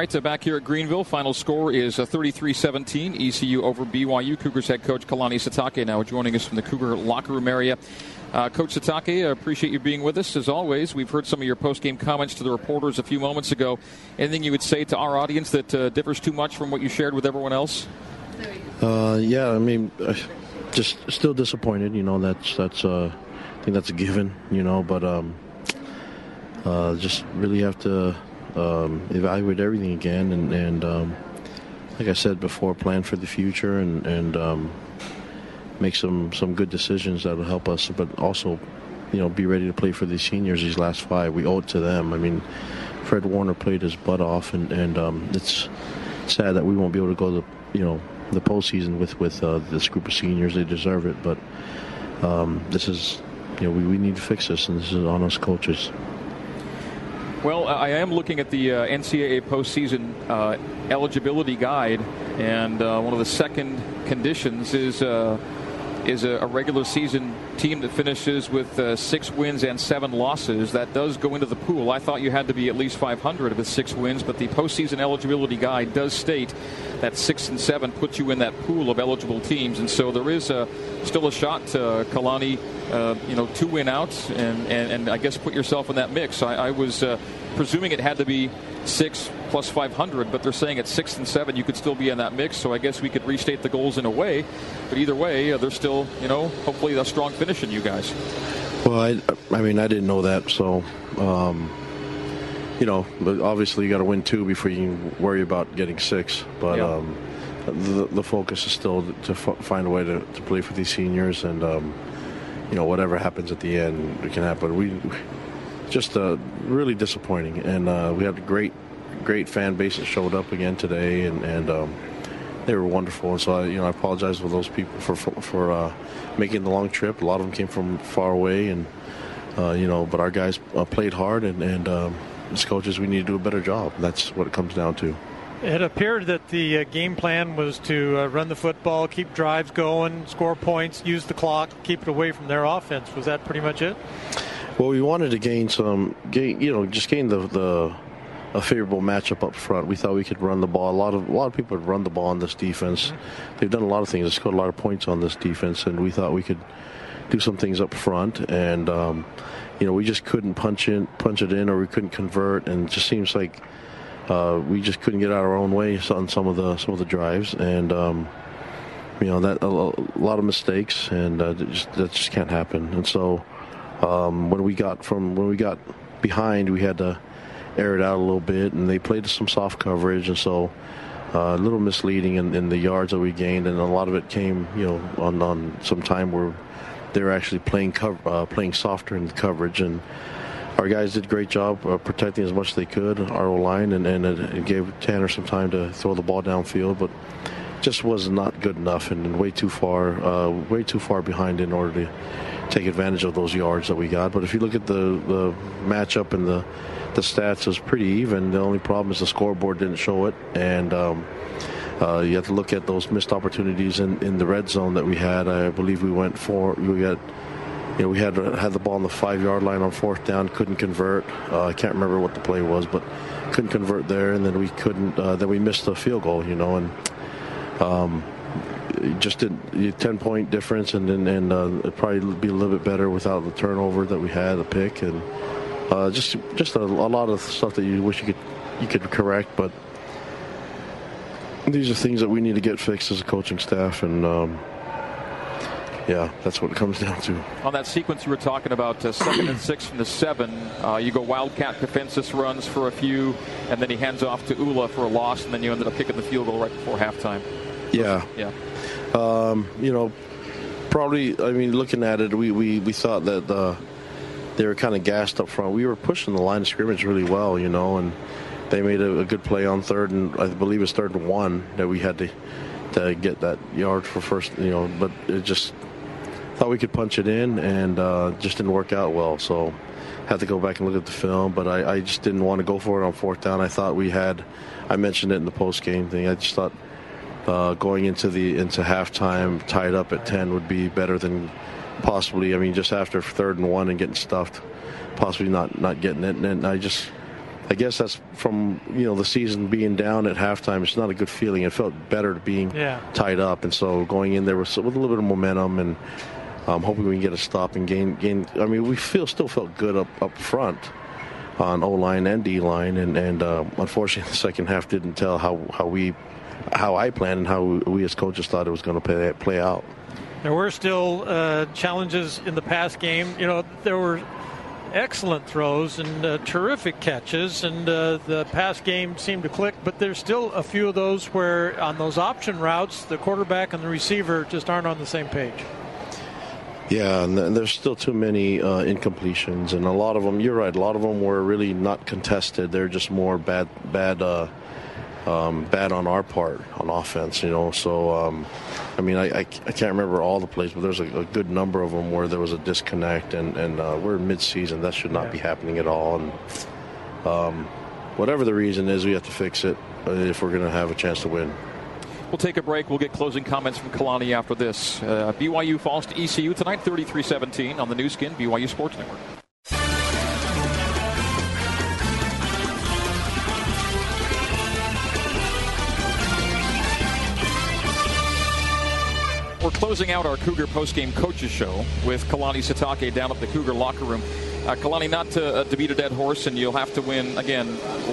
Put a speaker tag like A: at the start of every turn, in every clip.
A: right, uh, back here at Greenville, final score is uh, 33-17, ECU over BYU. Cougars head coach Kalani Sitake now joining us from the Cougar locker room area. Uh, coach Sitake, I appreciate you being with us as always. We've heard some of your post-game comments to the reporters a few moments ago. Anything you would say to our audience that uh, differs too much from what you shared with everyone else?
B: Uh, yeah, I mean, just still disappointed. You know, that's that's uh, I think that's a given. You know, but um, just really have to um, evaluate everything again, and, and um, like I said before, plan for the future and, and um, make some, some good decisions that'll help us, but also, you know, be ready to play for these seniors. These last five, we owe it to them. I mean, Fred Warner played his butt off, and, and um, it's sad that we won't be able to go to you know the postseason with with uh, this group of seniors. They deserve it, but um, this is you know we, we need to fix this, and this is on us coaches.
A: Well, I am looking at the uh, NCAA postseason uh, eligibility guide, and uh, one of the second conditions is uh, is a, a, regular season team that finishes with uh, six wins and seven losses. That does go into the pool. I thought you had to be at least 500 with six wins, but the postseason eligibility guide does state that six and seven puts you in that pool of eligible teams, and so there is a, still a shot to Kalani uh, you know, two win outs and, and, and, I guess put yourself in that mix. I, I was uh, presuming it had to be six plus 500, but they're saying at six and seven you could still be in that mix. So I guess we could restate the goals in a way. But either way, uh, there's still, you know, hopefully a strong finish in you guys.
B: Well, I, I mean, I didn't know that. So, um, you know, but obviously you got to win two before you can worry about getting six. But yeah. um, the, the, focus is still to f- find a way to, to play for these seniors and, um, you know, whatever happens at the end, it can happen. We just uh, really disappointing, and uh, we had a great, great fan base that showed up again today, and, and um, they were wonderful. And so, I, you know, I apologize for those people for for, for uh, making the long trip. A lot of them came from far away, and uh, you know, but our guys uh, played hard, and, and um, as coaches, we need to do a better job. That's what it comes down to.
C: It appeared that the uh, game plan was to run the football, keep drives going, score points, use the clock, keep it away from their offense. Was that pretty much it?
B: Well, we wanted to gain some, gain, you know, just gain the the a favorable matchup up front. We thought we could run the ball. A lot of a lot of people have run the ball on this defense. They've done a lot of things. They scored a lot of points on this defense, and we thought we could do some things up front. And um, you know, we just couldn't punch in, punch it in, or we couldn't convert. And it just seems like uh, we just couldn't get out our own way on some of the some of the drives, and um, you know that a, a, lot of mistakes, and uh, just, that just can't happen. And so um, when we got from when we got behind, we had to air it out a little bit, and they played some soft coverage, and so. Uh, a little misleading in, in, the yards that we gained, and a lot of it came, you know, on, on some time where they were actually playing cover, uh, playing softer in the coverage, and our guys did a great job uh, protecting as much as they could our line, and, and it, it, gave Tanner some time to throw the ball downfield, but just was not good enough and, and way too far, uh, way too far behind in order to take advantage of those yards that we got. But if you look at the, the matchup and the the stats, was pretty even. The only problem is the scoreboard didn't show it, and um, uh, you have to look at those missed opportunities in, in the red zone that we had. I believe we went for we had you know, we had had the ball on the five yard line on fourth down, couldn't convert. Uh, I can't remember what the play was, but couldn't convert there, and then we couldn't. Uh, then we missed the field goal, you know, and um, just did ten point difference, and then and uh, probably be a little bit better without the turnover that we had, the pick, and uh, just just a, a lot of stuff that you wish you could you could correct, but these are things that we need to get fixed as a coaching staff, and. Um, yeah, that's what it comes down to.
A: On that sequence you were talking about, uh, second and six from the seven, uh, you go Wildcat Kafensis runs for a few, and then he hands off to Ula for a loss, and then you ended up kicking the field goal right before halftime.
B: Yeah.
A: Yeah.
B: Um, you know, probably, I mean, looking at it, we, we, we thought that uh, they were kind of gassed up front. We were pushing the line of scrimmage really well, you know, and they made a, a good play on third, and I believe it's third and one that we had to to get that yard for first, you know, but it just thought we could punch it in, and uh, just didn't work out well. So had to go back and look at the film, but I, I, just didn't want to go for it on fourth down. I thought we had. I mentioned it in the post game thing. I just thought uh, going into the into halftime tied up at ten would be better than possibly. I mean, just after third and one and getting stuffed, possibly not not getting it. And I just I guess that's from you know the season being down at halftime. It's not a good feeling. It felt better to being
C: yeah.
B: tied up, and so going in there with, with a little bit of momentum and um, hoping we can get a stop and gain gain. I mean, we feel still felt good up up front on O line and D line, and and uh, unfortunately the second half didn't tell how how we how I planned and how we as coaches thought it was going to play play out.
C: There were still uh, challenges in the pass game. You know, there were excellent throws and uh, terrific catches, and uh, the pass game seemed to click. But there's still a few of those where, on those option routes, the quarterback and the receiver just aren't on the same page.
B: Yeah, and there's still too many uh, incompletions, and a lot of them. You're right. A lot of them were really not contested. They're just more bad, bad, uh, um, bad on our part on offense. You know, so um, I mean, I, I, I, can't remember all the plays, but there's a, a, good number of them where there was a disconnect, and and uh, we're mid-season. That should not yeah. be happening at all. And um, whatever the reason is, we have to fix it uh, if we're going to have a chance to win.
A: We'll take a break. We'll get closing comments from Kalani after this. Uh, BYU falls to ECU tonight, 33-17 on the Nu Skin, BYU Sports Network. Closing out our Cougar postgame coaches show with Kalani Sitake down at the Cougar locker room. Uh, Kalani, not to, uh, to beat a dead horse, and you'll have to win, again,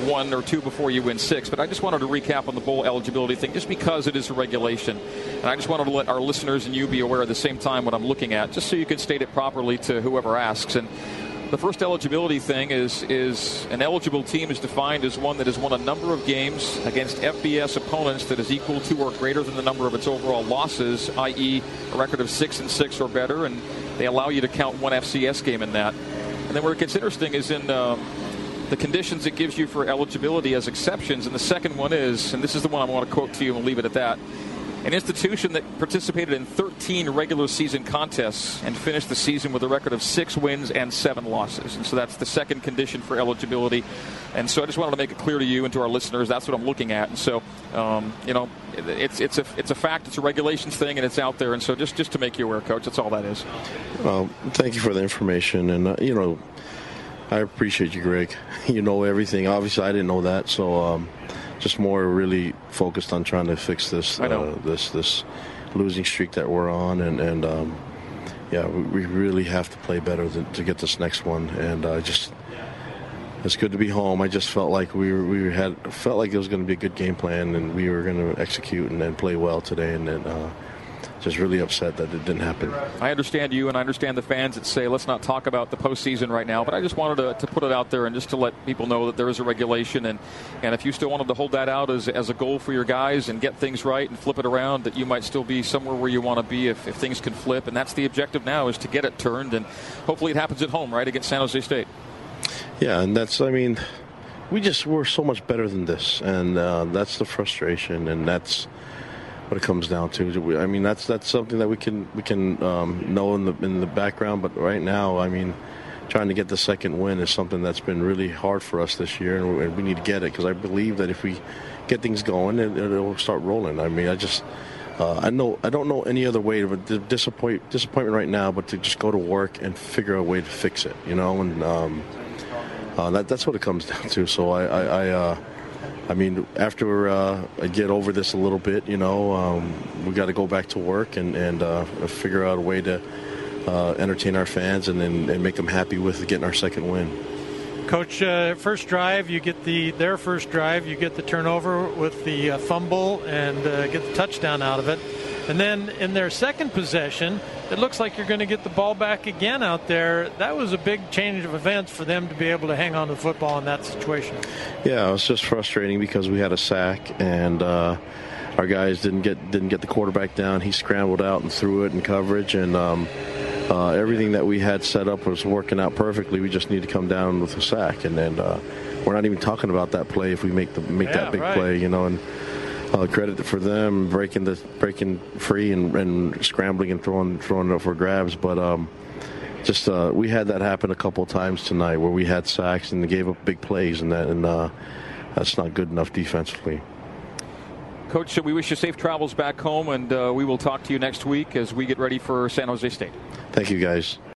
A: one or two before you win six, but I just wanted to recap on the bowl eligibility thing just because it is a regulation. And I just wanted to let our listeners and you be aware at the same time what I'm looking at, just so you can state it properly to whoever asks. And the first eligibility thing is is an eligible team is defined as one that has won a number of games against FBS opponents that is equal to or greater than the number of its overall losses, i.e., a record of six and six or better, and they allow you to count one FCS game in that. And then where it gets interesting is in um, the conditions it gives you for eligibility as exceptions. And the second one is, and this is the one I want to quote to you and leave it at that. An institution that participated in 13 regular season contests and finished the season with a record of six wins and seven losses. And so that's the second condition for eligibility. And so I just wanted to make it clear to you and to our listeners that's what I'm looking at. And so, um, you know, it's it's a it's a fact. It's a regulations thing, and it's out there. And so just just to make you aware, coach, that's all that is.
B: Well, thank you for the information, and uh, you know, I appreciate you, Greg. You know everything. Obviously, I didn't know that, so. Um, just more really focused on trying to fix this uh, this this losing streak that we're on, and and um, yeah, we, we, really have to play better to, to get this next one. And uh, just it's good to be home. I just felt like we were, we had felt like it was going to be a good game plan, and we were going to execute and, and play well today, and. and uh, just really upset that it didn't happen.
A: I understand you, and I understand the fans that say let's not talk about the postseason right now. But I just wanted to, to put it out there and just to let people know that there is a regulation, and and if you still wanted to hold that out as, as a goal for your guys and get things right and flip it around, that you might still be somewhere where you want to be if, if things can flip. And that's the objective now is to get it turned, and hopefully it happens at home, right against San Jose State.
B: Yeah, and that's I mean. We just were so much better than this, and uh, that's the frustration, and that's what it comes down to. I mean, that's that's something that we can we can um, know in the in the background. But right now, I mean, trying to get the second win is something that's been really hard for us this year, and we need to get it because I believe that if we get things going, it, will start rolling. I mean, I just. Uh, I know I don't know any other way to disappoint disappointment right now, but to just go to work and figure a way to fix it, you know, and um, uh, that that's what it comes down to. So I, I, I uh, I mean, after uh, I get over this a little bit, you know, um, we got to go back to work and, and uh, figure out a way to uh, entertain our fans and, and, and, make them happy with getting our second win.
C: Coach, uh, first drive, you get the their first drive, you get the turnover with the uh, fumble and uh, get the touchdown out of it. And then in their second possession, it looks like you're going to get the ball back again out there. That was a big change of events for them to be able to hang on to the football in that situation.
B: Yeah, it was just frustrating because we had a sack and uh, our guys didn't get didn't get the quarterback down. He scrambled out and threw it in coverage, and um, uh, everything that we had set up was working out perfectly. We just need to come down with a sack, and then uh, we're not even talking about that play if we make the make yeah, that big right. play, you know. And uh, credit for them breaking the breaking free and, and scrambling and throwing throwing it for grabs. But um, just uh, we had that happen a couple of times tonight where we had sacks and they gave up big plays, and that and uh, that's not good enough defensively.
A: Coach, we wish you safe travels back home, and uh, we will talk to you next week as we get ready for San Jose State.
B: Thank you, guys.